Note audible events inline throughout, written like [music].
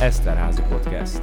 Eszterházi Podcast.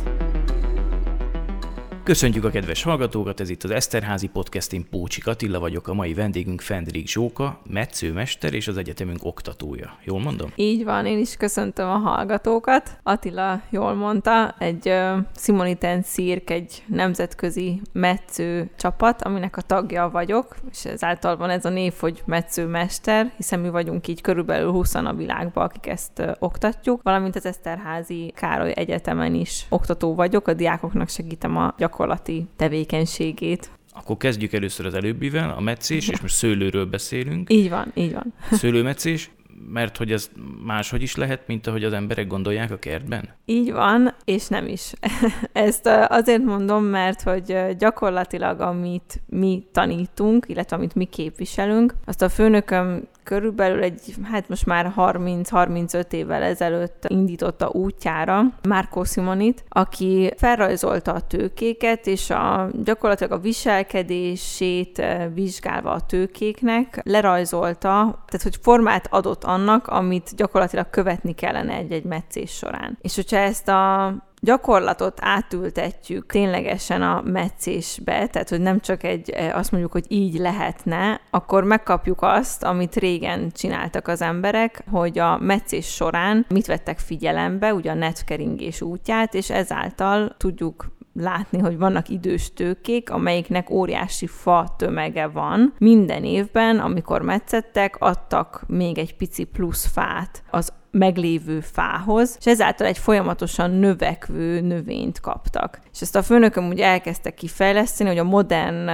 Köszöntjük a kedves hallgatókat, ez itt az Eszterházi Podcast, én Pócsi Katilla vagyok, a mai vendégünk Fendrik Zsóka, metszőmester és az egyetemünk oktatója. Jól mondom? Így van, én is köszöntöm a hallgatókat. Attila jól mondta, egy uh, Simoniten Cirk, egy nemzetközi metsző csapat, aminek a tagja vagyok, és ezáltal van ez a név, hogy metszőmester, hiszen mi vagyunk így körülbelül 20 a világban, akik ezt uh, oktatjuk, valamint az Eszterházi Károly Egyetemen is oktató vagyok, a diákoknak segítem a gyakorlatot gyakorlati tevékenységét. Akkor kezdjük először az előbbivel, a meccés, és most szőlőről beszélünk. Így van, így van. Szőlőmeccés, mert hogy ez máshogy is lehet, mint ahogy az emberek gondolják a kertben? Így van, és nem is. [laughs] Ezt azért mondom, mert hogy gyakorlatilag amit mi tanítunk, illetve amit mi képviselünk, azt a főnököm körülbelül egy, hát most már 30-35 évvel ezelőtt indította útjára Márkó Simonit, aki felrajzolta a tőkéket, és a, gyakorlatilag a viselkedését eh, vizsgálva a tőkéknek lerajzolta, tehát hogy formát adott annak, amit gyakorlatilag követni kellene egy-egy meccés során. És hogyha ezt a gyakorlatot átültetjük ténylegesen a meccésbe, tehát hogy nem csak egy, eh, azt mondjuk, hogy így lehetne, akkor megkapjuk azt, amit régen csináltak az emberek, hogy a meccés során mit vettek figyelembe, ugye a netkeringés útját, és ezáltal tudjuk látni, hogy vannak idős tőkék, amelyiknek óriási fa tömege van. Minden évben, amikor metszettek, adtak még egy pici plusz fát az meglévő fához, és ezáltal egy folyamatosan növekvő növényt kaptak. És ezt a főnököm úgy elkezdte kifejleszteni, hogy a modern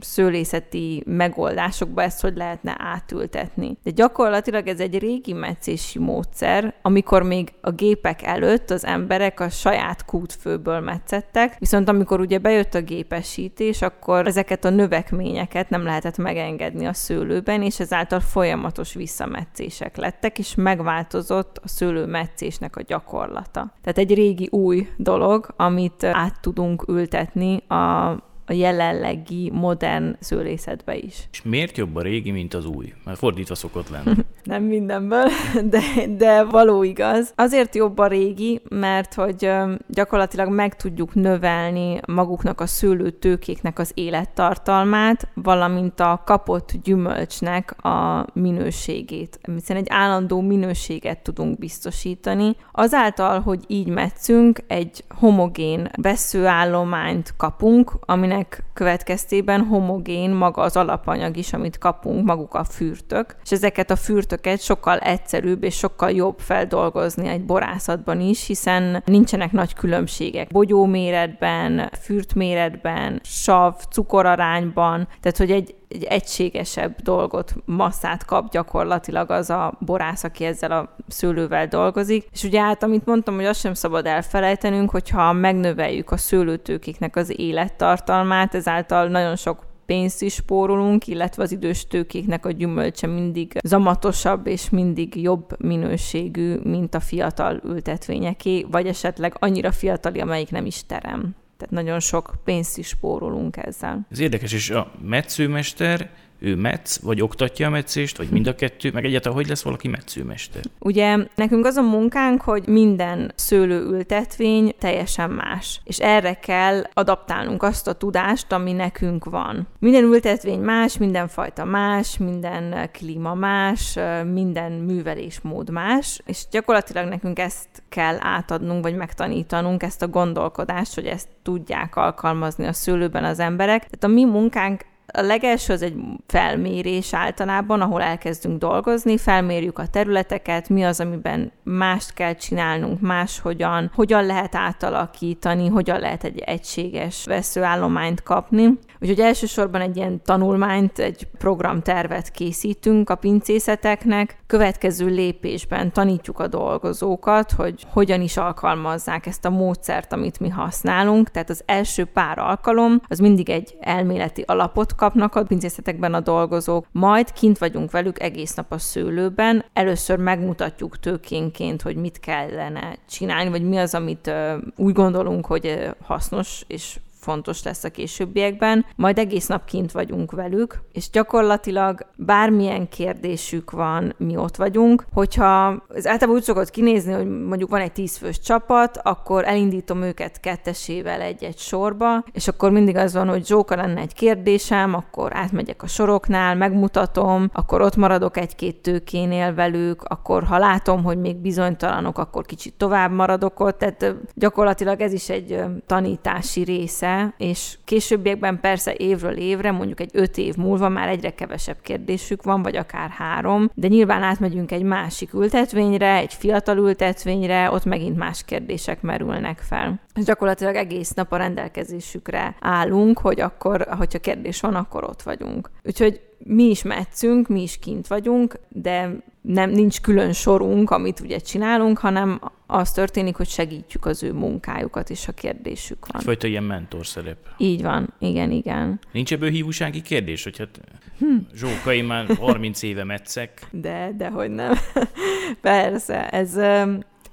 szőlészeti megoldásokba ezt hogy lehetne átültetni. De gyakorlatilag ez egy régi meccési módszer, amikor még a gépek előtt az emberek a saját kútfőből metszettek, viszont amikor ugye bejött a gépesítés, akkor ezeket a növekményeket nem lehetett megengedni a szőlőben, és ezáltal folyamatos visszametszések lettek, és megváltozott a szőlőmetszésnek a gyakorlata. Tehát egy régi új dolog, amit át tudunk ültetni a a jelenlegi modern szőlészetbe is. És miért jobb a régi, mint az új? Mert fordítva szokott lenni. [laughs] Nem mindenből, [laughs] de, de való igaz. Azért jobb a régi, mert hogy gyakorlatilag meg tudjuk növelni maguknak a szőlőtőkéknek az élettartalmát, valamint a kapott gyümölcsnek a minőségét. Hiszen egy állandó minőséget tudunk biztosítani. Azáltal, hogy így metszünk, egy homogén veszőállományt kapunk, aminek aminek következtében homogén maga az alapanyag is, amit kapunk, maguk a fürtök, és ezeket a fürtöket sokkal egyszerűbb és sokkal jobb feldolgozni egy borászatban is, hiszen nincsenek nagy különbségek bogyóméretben, fürtméretben, sav, cukorarányban, tehát hogy egy egy egységesebb dolgot, masszát kap gyakorlatilag az a borász, aki ezzel a szőlővel dolgozik. És ugye hát, amit mondtam, hogy azt sem szabad elfelejtenünk, hogyha megnöveljük a szőlőtőkéknek az élettartalmát, ezáltal nagyon sok pénzt is spórolunk, illetve az idős tőkéknek a gyümölcse mindig zamatosabb és mindig jobb minőségű, mint a fiatal ültetvényeké, vagy esetleg annyira fiatali, amelyik nem is terem. Tehát nagyon sok pénzt is spórolunk ezzel. Ez érdekes, és a metszőmester ő metsz, vagy oktatja a meccést, vagy mind a kettő, meg egyáltalán hogy lesz valaki metszőmester? Ugye nekünk az a munkánk, hogy minden szőlőültetvény teljesen más, és erre kell adaptálnunk azt a tudást, ami nekünk van. Minden ültetvény más, minden fajta más, minden klíma más, minden művelésmód más, és gyakorlatilag nekünk ezt kell átadnunk, vagy megtanítanunk ezt a gondolkodást, hogy ezt tudják alkalmazni a szőlőben az emberek. Tehát a mi munkánk a legelső az egy felmérés általában, ahol elkezdünk dolgozni, felmérjük a területeket, mi az, amiben mást kell csinálnunk, máshogyan, hogyan lehet átalakítani, hogyan lehet egy egységes veszőállományt kapni. Úgyhogy elsősorban egy ilyen tanulmányt, egy programtervet készítünk a pincészeteknek. Következő lépésben tanítjuk a dolgozókat, hogy hogyan is alkalmazzák ezt a módszert, amit mi használunk. Tehát az első pár alkalom az mindig egy elméleti alapot kapnak a pincészetekben a dolgozók, majd kint vagyunk velük egész nap a szőlőben. Először megmutatjuk tőkénként, hogy mit kellene csinálni, vagy mi az, amit úgy gondolunk, hogy hasznos és fontos lesz a későbbiekben, majd egész nap kint vagyunk velük, és gyakorlatilag bármilyen kérdésük van, mi ott vagyunk. Hogyha ez általában úgy szokott kinézni, hogy mondjuk van egy tízfős csapat, akkor elindítom őket kettesével egy-egy sorba, és akkor mindig az van, hogy Zsóka lenne egy kérdésem, akkor átmegyek a soroknál, megmutatom, akkor ott maradok egy-két tőkénél velük, akkor ha látom, hogy még bizonytalanok, akkor kicsit tovább maradok ott, tehát gyakorlatilag ez is egy tanítási része, és későbbiekben persze évről évre, mondjuk egy öt év múlva már egyre kevesebb kérdésük van, vagy akár három, de nyilván átmegyünk egy másik ültetvényre, egy fiatal ültetvényre, ott megint más kérdések merülnek fel. És gyakorlatilag egész nap a rendelkezésükre állunk, hogy akkor, hogyha kérdés van, akkor ott vagyunk. Úgyhogy mi is metszünk, mi is kint vagyunk, de nem, nincs külön sorunk, amit ugye csinálunk, hanem az történik, hogy segítjük az ő munkájukat, és a kérdésük van. Egyfajta ilyen mentor szerep. Így van, igen, igen. Nincs ebből hívúsági kérdés, hogy hát hm. Zsóka, én már 30 éve metszek. De, de hogy nem. [laughs] Persze, ez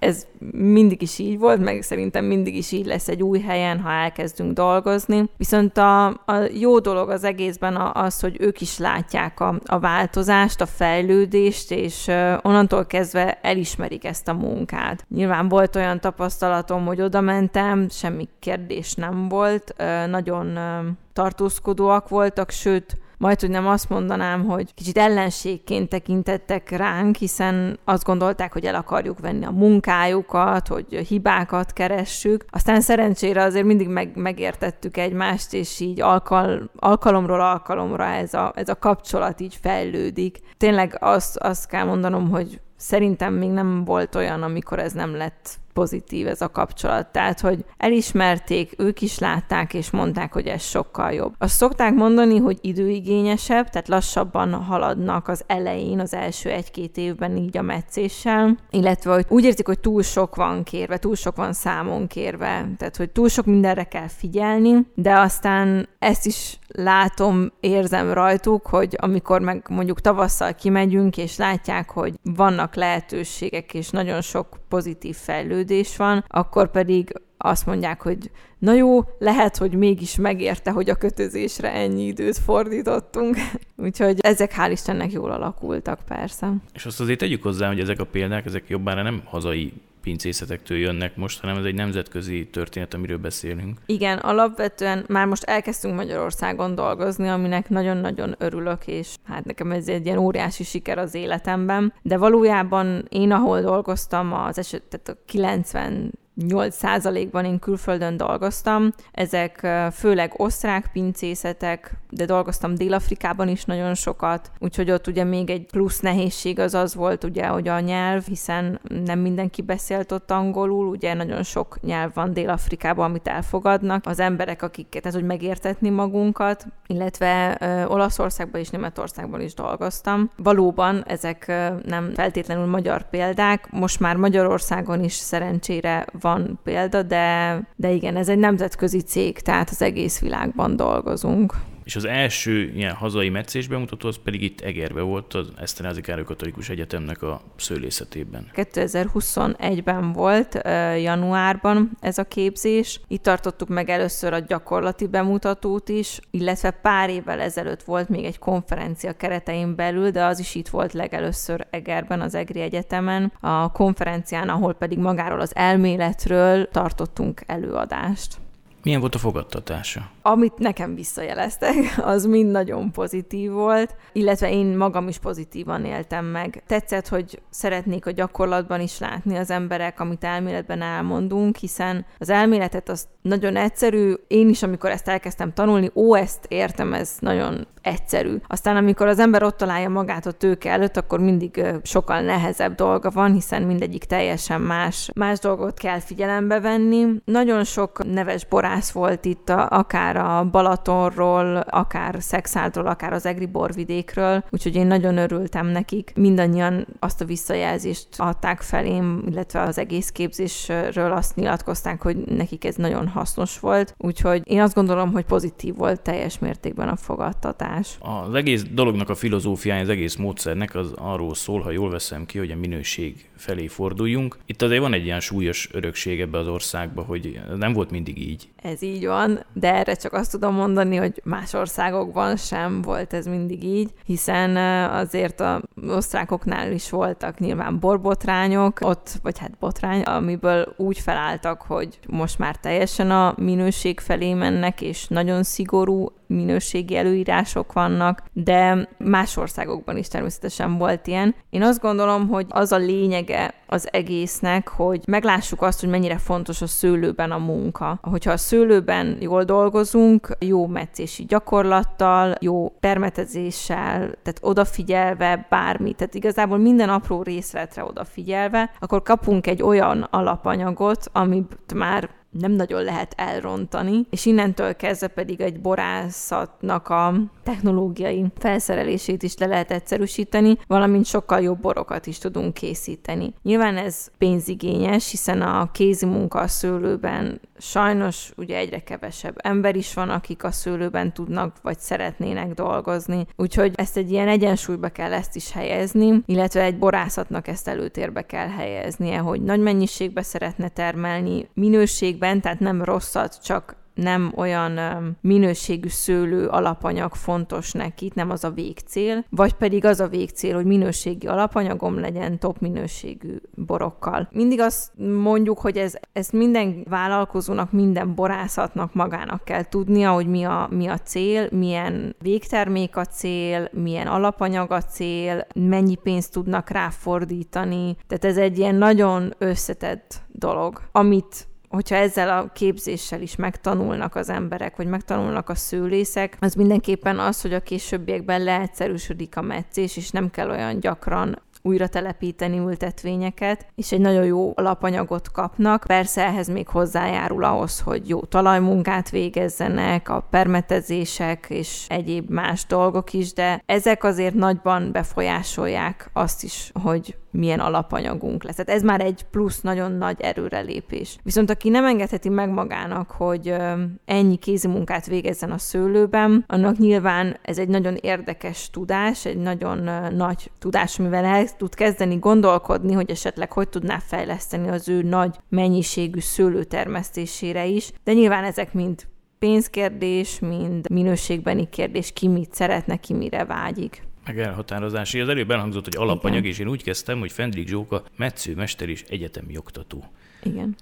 ez mindig is így volt, meg szerintem mindig is így lesz egy új helyen, ha elkezdünk dolgozni. Viszont a, a jó dolog az egészben az, hogy ők is látják a, a változást, a fejlődést, és onnantól kezdve elismerik ezt a munkát. Nyilván volt olyan tapasztalatom, hogy oda mentem, semmi kérdés nem volt, nagyon tartózkodóak voltak, sőt, majd, hogy nem azt mondanám, hogy kicsit ellenségként tekintettek ránk, hiszen azt gondolták, hogy el akarjuk venni a munkájukat, hogy hibákat keressük. Aztán szerencsére azért mindig meg, megértettük egymást, és így alkal, alkalomról alkalomra ez a, ez a kapcsolat így fejlődik. Tényleg azt, azt kell mondanom, hogy szerintem még nem volt olyan, amikor ez nem lett pozitív ez a kapcsolat. Tehát, hogy elismerték, ők is látták, és mondták, hogy ez sokkal jobb. Azt szokták mondani, hogy időigényesebb, tehát lassabban haladnak az elején, az első egy-két évben így a meccéssel, illetve hogy úgy érzik, hogy túl sok van kérve, túl sok van számon kérve, tehát, hogy túl sok mindenre kell figyelni, de aztán ezt is látom, érzem rajtuk, hogy amikor meg mondjuk tavasszal kimegyünk, és látják, hogy vannak lehetőségek, és nagyon sok pozitív fejlődés van, akkor pedig azt mondják, hogy na jó, lehet, hogy mégis megérte, hogy a kötözésre ennyi időt fordítottunk. [laughs] Úgyhogy ezek hál' Istennek jól alakultak, persze. És azt azért tegyük hozzá, hogy ezek a példák, ezek jobbára nem hazai pincészetektől jönnek most, hanem ez egy nemzetközi történet, amiről beszélünk. Igen, alapvetően már most elkezdtünk Magyarországon dolgozni, aminek nagyon-nagyon örülök, és hát nekem ez egy ilyen óriási siker az életemben, de valójában én, ahol dolgoztam, az eset, tehát a 90 8%-ban én külföldön dolgoztam. Ezek főleg osztrák pincészetek, de dolgoztam Dél-Afrikában is nagyon sokat, úgyhogy ott ugye még egy plusz nehézség az az volt ugye, hogy a nyelv, hiszen nem mindenki beszélt ott angolul, ugye nagyon sok nyelv van Dél-Afrikában, amit elfogadnak. Az emberek, akiket, tehát hogy megértetni magunkat, illetve ö, Olaszországban és Németországban is dolgoztam. Valóban ezek ö, nem feltétlenül magyar példák, most már Magyarországon is szerencsére van példa, de, de igen, ez egy nemzetközi cég, tehát az egész világban dolgozunk. És az első ilyen hazai meccés bemutató az pedig itt Egerbe volt, az Eszterházi Károly Katolikus Egyetemnek a szőlészetében. 2021-ben volt, januárban ez a képzés. Itt tartottuk meg először a gyakorlati bemutatót is, illetve pár évvel ezelőtt volt még egy konferencia keretein belül, de az is itt volt legelőször Egerben, az Egri Egyetemen, a konferencián, ahol pedig magáról az elméletről tartottunk előadást. Milyen volt a fogadtatása? Amit nekem visszajeleztek, az mind nagyon pozitív volt, illetve én magam is pozitívan éltem meg. Tetszett, hogy szeretnék a gyakorlatban is látni az emberek, amit elméletben elmondunk, hiszen az elméletet az nagyon egyszerű. Én is, amikor ezt elkezdtem tanulni, ó, ezt értem, ez nagyon egyszerű. Aztán amikor az ember ott találja magát a tőke előtt, akkor mindig sokkal nehezebb dolga van, hiszen mindegyik teljesen más, más dolgot kell figyelembe venni. Nagyon sok neves borász volt itt, a, akár a Balatonról, akár Szexádról, akár az Egri borvidékről, úgyhogy én nagyon örültem nekik. Mindannyian azt a visszajelzést adták felém, illetve az egész képzésről azt nyilatkozták, hogy nekik ez nagyon hasznos volt, úgyhogy én azt gondolom, hogy pozitív volt teljes mértékben a fogadtatás. Az egész dolognak a filozófiája, az egész módszernek az arról szól, ha jól veszem ki, hogy a minőség felé forduljunk. Itt azért van egy ilyen súlyos örökség ebbe az országba, hogy nem volt mindig így. Ez így van, de erre csak azt tudom mondani, hogy más országokban sem volt ez mindig így, hiszen azért a osztrákoknál is voltak nyilván borbotrányok, ott, vagy hát botrány, amiből úgy felálltak, hogy most már teljesen a minőség felé mennek, és nagyon szigorú minőségi előírások vannak, de más országokban is természetesen volt ilyen. Én azt gondolom, hogy az a lényege az egésznek, hogy meglássuk azt, hogy mennyire fontos a szőlőben a munka. Hogyha a szőlőben jól dolgozunk, jó meccési gyakorlattal, jó permetezéssel, tehát odafigyelve bármi, tehát igazából minden apró részletre odafigyelve, akkor kapunk egy olyan alapanyagot, amit már nem nagyon lehet elrontani, és innentől kezdve pedig egy borászatnak a technológiai felszerelését is le lehet egyszerűsíteni, valamint sokkal jobb borokat is tudunk készíteni. Nyilván ez pénzigényes, hiszen a kézi munka a szőlőben sajnos ugye egyre kevesebb ember is van, akik a szőlőben tudnak vagy szeretnének dolgozni, úgyhogy ezt egy ilyen egyensúlyba kell ezt is helyezni, illetve egy borászatnak ezt előtérbe kell helyeznie, hogy nagy mennyiségbe szeretne termelni, minőségben, tehát nem rosszat, csak nem olyan minőségű szőlő alapanyag fontos neki, nem az a végcél, vagy pedig az a végcél, hogy minőségi alapanyagom legyen top minőségű borokkal. Mindig azt mondjuk, hogy ez, ezt minden vállalkozónak, minden borászatnak magának kell tudnia, hogy mi a, mi a cél, milyen végtermék a cél, milyen alapanyag a cél, mennyi pénzt tudnak ráfordítani. Tehát ez egy ilyen nagyon összetett dolog, amit hogyha ezzel a képzéssel is megtanulnak az emberek, vagy megtanulnak a szőlészek, az mindenképpen az, hogy a későbbiekben leegyszerűsödik a meccés, és nem kell olyan gyakran újra telepíteni ültetvényeket, és egy nagyon jó alapanyagot kapnak. Persze ehhez még hozzájárul ahhoz, hogy jó talajmunkát végezzenek, a permetezések és egyéb más dolgok is, de ezek azért nagyban befolyásolják azt is, hogy milyen alapanyagunk lesz. Tehát ez már egy plusz nagyon nagy erőrelépés. Viszont aki nem engedheti meg magának, hogy ennyi kézimunkát végezzen a szőlőben, annak nyilván ez egy nagyon érdekes tudás, egy nagyon nagy tudás, mivel el tud kezdeni gondolkodni, hogy esetleg hogy tudná fejleszteni az ő nagy mennyiségű szőlőtermesztésére is, de nyilván ezek mind pénzkérdés, mind minőségbeni kérdés, ki mit szeretne, ki mire vágyik meg elhatározási. Az előbb elhangzott, hogy alapanyag, Igen. és én úgy kezdtem, hogy Fendrik Zsóka metszőmester és egyetemi oktató. Igen.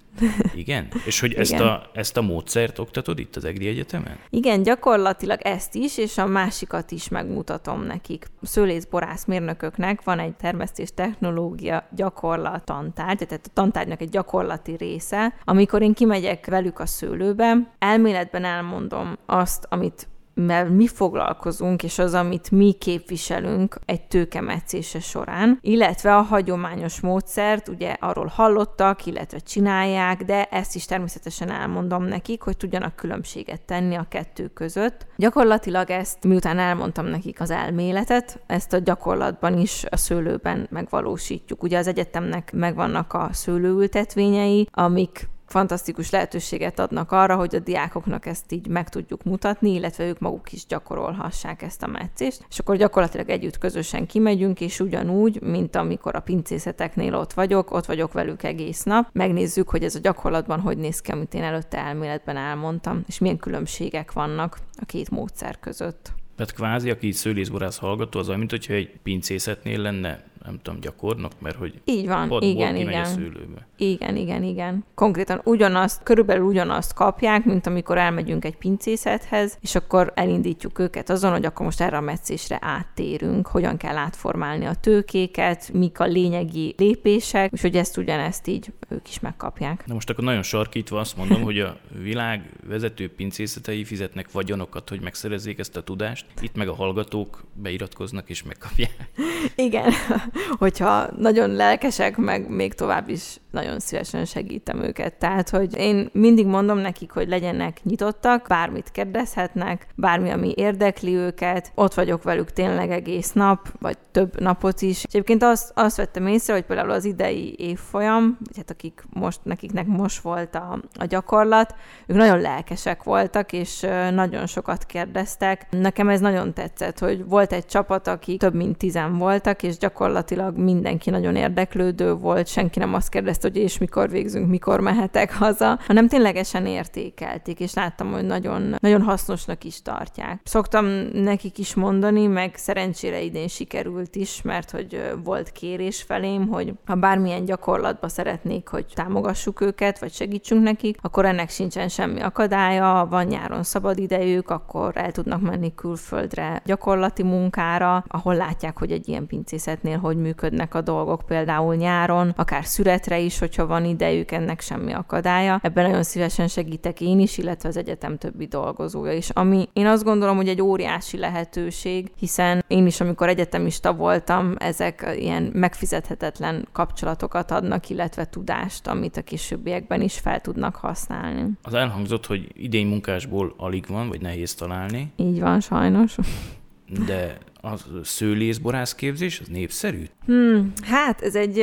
Igen? És hogy ezt a, ezt a módszert oktatod itt az EGRI Egyetemen? Igen, gyakorlatilag ezt is, és a másikat is megmutatom nekik. Szőlészborász mérnököknek van egy termesztés technológia gyakorlat tantárgy, tehát a tantárgynak egy gyakorlati része, amikor én kimegyek velük a szőlőbe, elméletben elmondom azt, amit mert mi foglalkozunk, és az, amit mi képviselünk egy tőkemetszése során, illetve a hagyományos módszert, ugye arról hallottak, illetve csinálják, de ezt is természetesen elmondom nekik, hogy tudjanak különbséget tenni a kettő között. Gyakorlatilag ezt, miután elmondtam nekik az elméletet, ezt a gyakorlatban is a szőlőben megvalósítjuk. Ugye az egyetemnek megvannak a szőlőültetvényei, amik fantasztikus lehetőséget adnak arra, hogy a diákoknak ezt így meg tudjuk mutatni, illetve ők maguk is gyakorolhassák ezt a meccést, és akkor gyakorlatilag együtt közösen kimegyünk, és ugyanúgy, mint amikor a pincészeteknél ott vagyok, ott vagyok velük egész nap, megnézzük, hogy ez a gyakorlatban hogy néz ki, amit én előtte elméletben elmondtam, és milyen különbségek vannak a két módszer között. Tehát kvázi, aki szőlészborász hallgató, az olyan, mint hogyha egy pincészetnél lenne nem tudom, gyakornok, mert hogy így van, igen, igen. A szőlőbe. Igen, igen, igen. Konkrétan ugyanazt, körülbelül ugyanazt kapják, mint amikor elmegyünk egy pincészethez, és akkor elindítjuk őket azon, hogy akkor most erre a meccésre áttérünk, hogyan kell átformálni a tőkéket, mik a lényegi lépések, és hogy ezt ugyanezt így ők is megkapják. Na most akkor nagyon sarkítva azt mondom, hogy a világ vezető pincészetei fizetnek vagyonokat, hogy megszerezzék ezt a tudást, itt meg a hallgatók beiratkoznak és megkapják. Igen, hogyha nagyon lelkesek, meg még tovább is nagyon szívesen segítem őket. Tehát, hogy én mindig mondom nekik, hogy legyenek nyitottak, bármit kérdezhetnek, bármi, ami érdekli őket, ott vagyok velük tényleg egész nap, vagy több napot is. És egyébként azt, azt vettem észre, hogy például az idei évfolyam, vagy hát akik most, nekiknek most volt a, a gyakorlat, ők nagyon lelkesek voltak, és nagyon sokat kérdeztek. Nekem ez nagyon tetszett, hogy volt egy csapat, akik több mint tizen voltak, és gyakorlatilag gyakorlatilag mindenki nagyon érdeklődő volt, senki nem azt kérdezte, hogy és mikor végzünk, mikor mehetek haza, hanem ténylegesen értékelték, és láttam, hogy nagyon, nagyon hasznosnak is tartják. Szoktam nekik is mondani, meg szerencsére idén sikerült is, mert hogy volt kérés felém, hogy ha bármilyen gyakorlatba szeretnék, hogy támogassuk őket, vagy segítsünk nekik, akkor ennek sincsen semmi akadálya, van nyáron szabad idejük, akkor el tudnak menni külföldre gyakorlati munkára, ahol látják, hogy egy ilyen pincészetnél hogy működnek a dolgok, például nyáron, akár születre is, hogyha van idejük, ennek semmi akadálya. Ebben nagyon szívesen segítek én is, illetve az egyetem többi dolgozója is, ami én azt gondolom, hogy egy óriási lehetőség, hiszen én is, amikor egyetemista voltam, ezek ilyen megfizethetetlen kapcsolatokat adnak, illetve tudást, amit a későbbiekben is fel tudnak használni. Az elhangzott, hogy idény munkásból alig van, vagy nehéz találni. Így van, sajnos. De a szőlészborász képzés, az népszerű? Hmm, hát ez egy,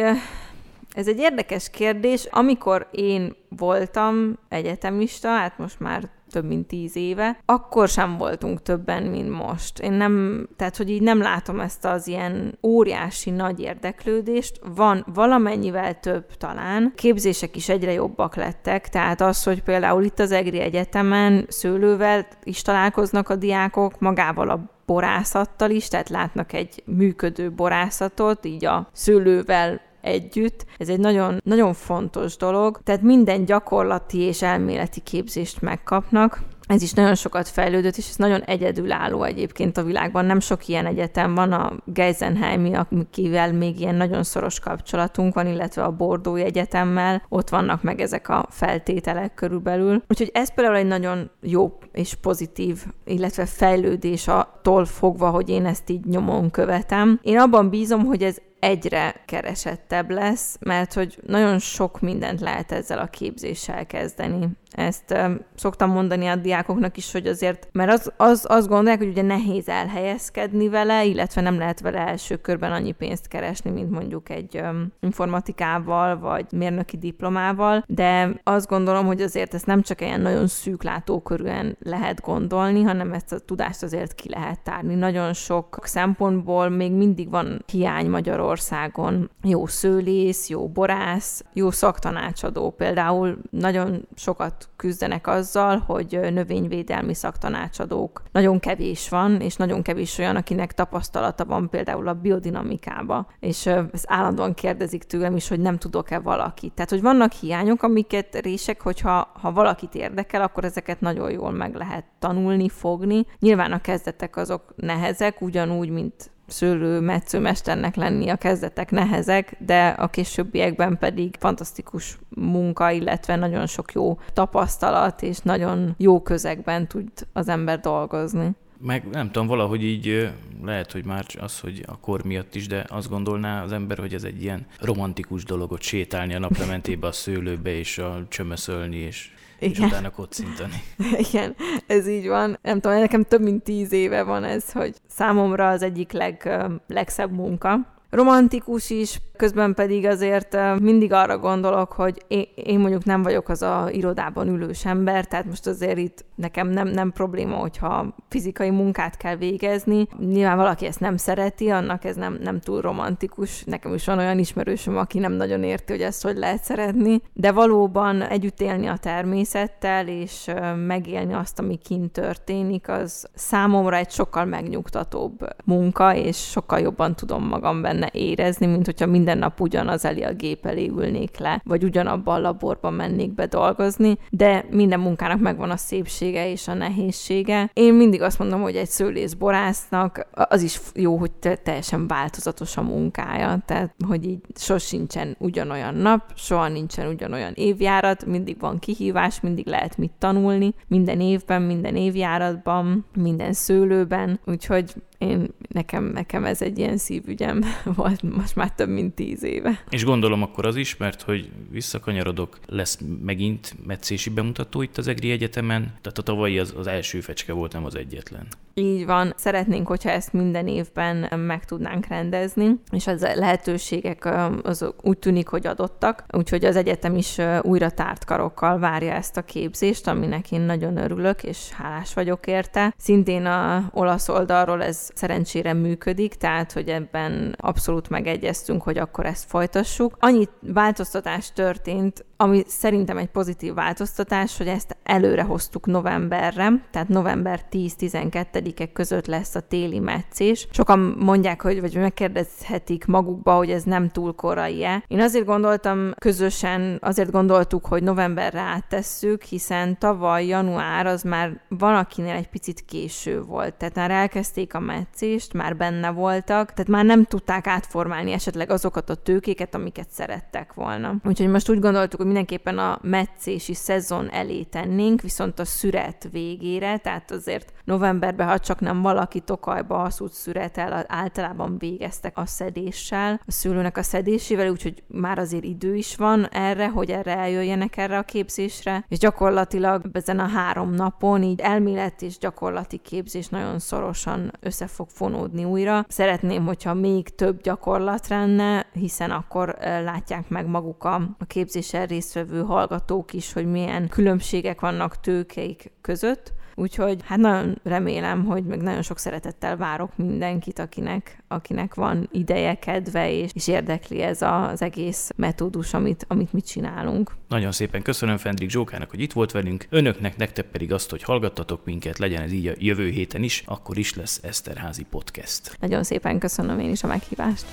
ez egy érdekes kérdés. Amikor én voltam egyetemista, hát most már több mint tíz éve, akkor sem voltunk többen, mint most. Én nem, tehát hogy így nem látom ezt az ilyen óriási nagy érdeklődést. Van valamennyivel több talán. Képzések is egyre jobbak lettek, tehát az, hogy például itt az EGRI Egyetemen szőlővel is találkoznak a diákok, magával a borászattal is, tehát látnak egy működő borászatot, így a szőlővel együtt. Ez egy nagyon, nagyon fontos dolog. Tehát minden gyakorlati és elméleti képzést megkapnak. Ez is nagyon sokat fejlődött, és ez nagyon egyedülálló egyébként a világban. Nem sok ilyen egyetem van, a Geisenheimi, akivel még ilyen nagyon szoros kapcsolatunk van, illetve a Bordói Egyetemmel, ott vannak meg ezek a feltételek körülbelül. Úgyhogy ez például egy nagyon jó és pozitív, illetve fejlődés attól fogva, hogy én ezt így nyomon követem. Én abban bízom, hogy ez egyre keresettebb lesz, mert hogy nagyon sok mindent lehet ezzel a képzéssel kezdeni. Ezt um, szoktam mondani a diákoknak is, hogy azért, mert az, az, azt gondolják, hogy ugye nehéz elhelyezkedni vele, illetve nem lehet vele első körben annyi pénzt keresni, mint mondjuk egy um, informatikával, vagy mérnöki diplomával, de azt gondolom, hogy azért ezt nem csak ilyen nagyon szűk látókörűen lehet gondolni, hanem ezt a tudást azért ki lehet tárni. Nagyon sok szempontból még mindig van hiány Magyarországon. Jó szőlész, jó borász, jó szaktanácsadó. Például nagyon sokat küzdenek azzal, hogy növényvédelmi szaktanácsadók nagyon kevés van, és nagyon kevés olyan, akinek tapasztalata van például a biodinamikába. És ezt állandóan kérdezik tőlem is, hogy nem tudok-e valakit. Tehát, hogy vannak hiányok, amiket rések, hogyha ha valakit érdekel, akkor ezeket nagyon jól meg lehet tanulni, fogni. Nyilván a kezdetek azok nehezek, ugyanúgy, mint szőlő metszőmesternek lenni a kezdetek nehezek, de a későbbiekben pedig fantasztikus munka, illetve nagyon sok jó tapasztalat, és nagyon jó közegben tud az ember dolgozni. Meg nem tudom, valahogy így lehet, hogy már az, hogy a kor miatt is, de azt gondolná az ember, hogy ez egy ilyen romantikus dolog, hogy sétálni a naplementébe a szőlőbe, és a csömöszölni, és igen. és utána kocintani. [laughs] Igen, ez így van. Nem tudom, nekem több mint tíz éve van ez, hogy számomra az egyik leg, legszebb munka. Romantikus is, Közben pedig azért mindig arra gondolok, hogy én, mondjuk nem vagyok az a irodában ülős ember, tehát most azért itt nekem nem, nem probléma, hogyha fizikai munkát kell végezni. Nyilván valaki ezt nem szereti, annak ez nem, nem túl romantikus. Nekem is van olyan ismerősöm, aki nem nagyon érti, hogy ezt hogy lehet szeretni, de valóban együtt élni a természettel, és megélni azt, ami kint történik, az számomra egy sokkal megnyugtatóbb munka, és sokkal jobban tudom magam benne érezni, mint hogyha mind minden nap ugyanaz elé a gép elé ülnék le, vagy ugyanabban a laborban mennék be dolgozni, de minden munkának megvan a szépsége és a nehézsége. Én mindig azt mondom, hogy egy szőlészborásznak az is jó, hogy teljesen változatos a munkája, tehát hogy így sosincsen ugyanolyan nap, soha nincsen ugyanolyan évjárat, mindig van kihívás, mindig lehet mit tanulni, minden évben, minden évjáratban, minden szőlőben, úgyhogy én, nekem, nekem ez egy ilyen szívügyem [laughs] volt most már több mint tíz éve. És gondolom akkor az is, mert hogy visszakanyarodok, lesz megint metszési bemutató itt az EGRI Egyetemen, tehát a tavalyi az, az első fecske volt, nem az egyetlen. Így van. Szeretnénk, hogyha ezt minden évben meg tudnánk rendezni, és az lehetőségek azok úgy tűnik, hogy adottak, úgyhogy az egyetem is újra tárt karokkal várja ezt a képzést, aminek én nagyon örülök, és hálás vagyok érte. Szintén a olasz oldalról ez szerencsére működik, tehát hogy ebben abszolút megegyeztünk, hogy akkor ezt folytassuk. Annyi változtatás történt, ami szerintem egy pozitív változtatás, hogy ezt előre hoztuk novemberre, tehát november 10-12-e között lesz a téli meccés. Sokan mondják, hogy vagy megkérdezhetik magukba, hogy ez nem túl korai-e. Én azért gondoltam közösen, azért gondoltuk, hogy novemberre áttesszük, hiszen tavaly január az már van, akinél egy picit késő volt. Tehát már elkezdték a meccést, már benne voltak, tehát már nem tudták átformálni esetleg azokat a tőkéket, amiket szerettek volna. Úgyhogy most úgy gondoltuk, mindenképpen a meccési szezon elé tennénk, viszont a szüret végére, tehát azért novemberben, ha csak nem valaki tokajba haszút szüretel, általában végeztek a szedéssel, a szülőnek a szedésével, úgyhogy már azért idő is van erre, hogy erre eljöjjenek erre a képzésre, és gyakorlatilag ezen a három napon így elmélet és gyakorlati képzés nagyon szorosan össze fog fonódni újra. Szeretném, hogyha még több gyakorlat lenne, hiszen akkor látják meg maguk a, a képzésen résztvevő hallgatók is, hogy milyen különbségek vannak tőkeik között. Úgyhogy hát nagyon remélem, hogy meg nagyon sok szeretettel várok mindenkit, akinek, akinek van ideje, kedve és, és érdekli ez az egész metódus, amit, amit mi csinálunk. Nagyon szépen köszönöm Fendrik Zsókának, hogy itt volt velünk. Önöknek, nektek pedig azt, hogy hallgattatok minket, legyen ez így a jövő héten is, akkor is lesz Eszterházi Podcast. Nagyon szépen köszönöm én is a meghívást.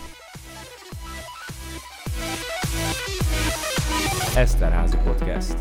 Eszterházi Podcast.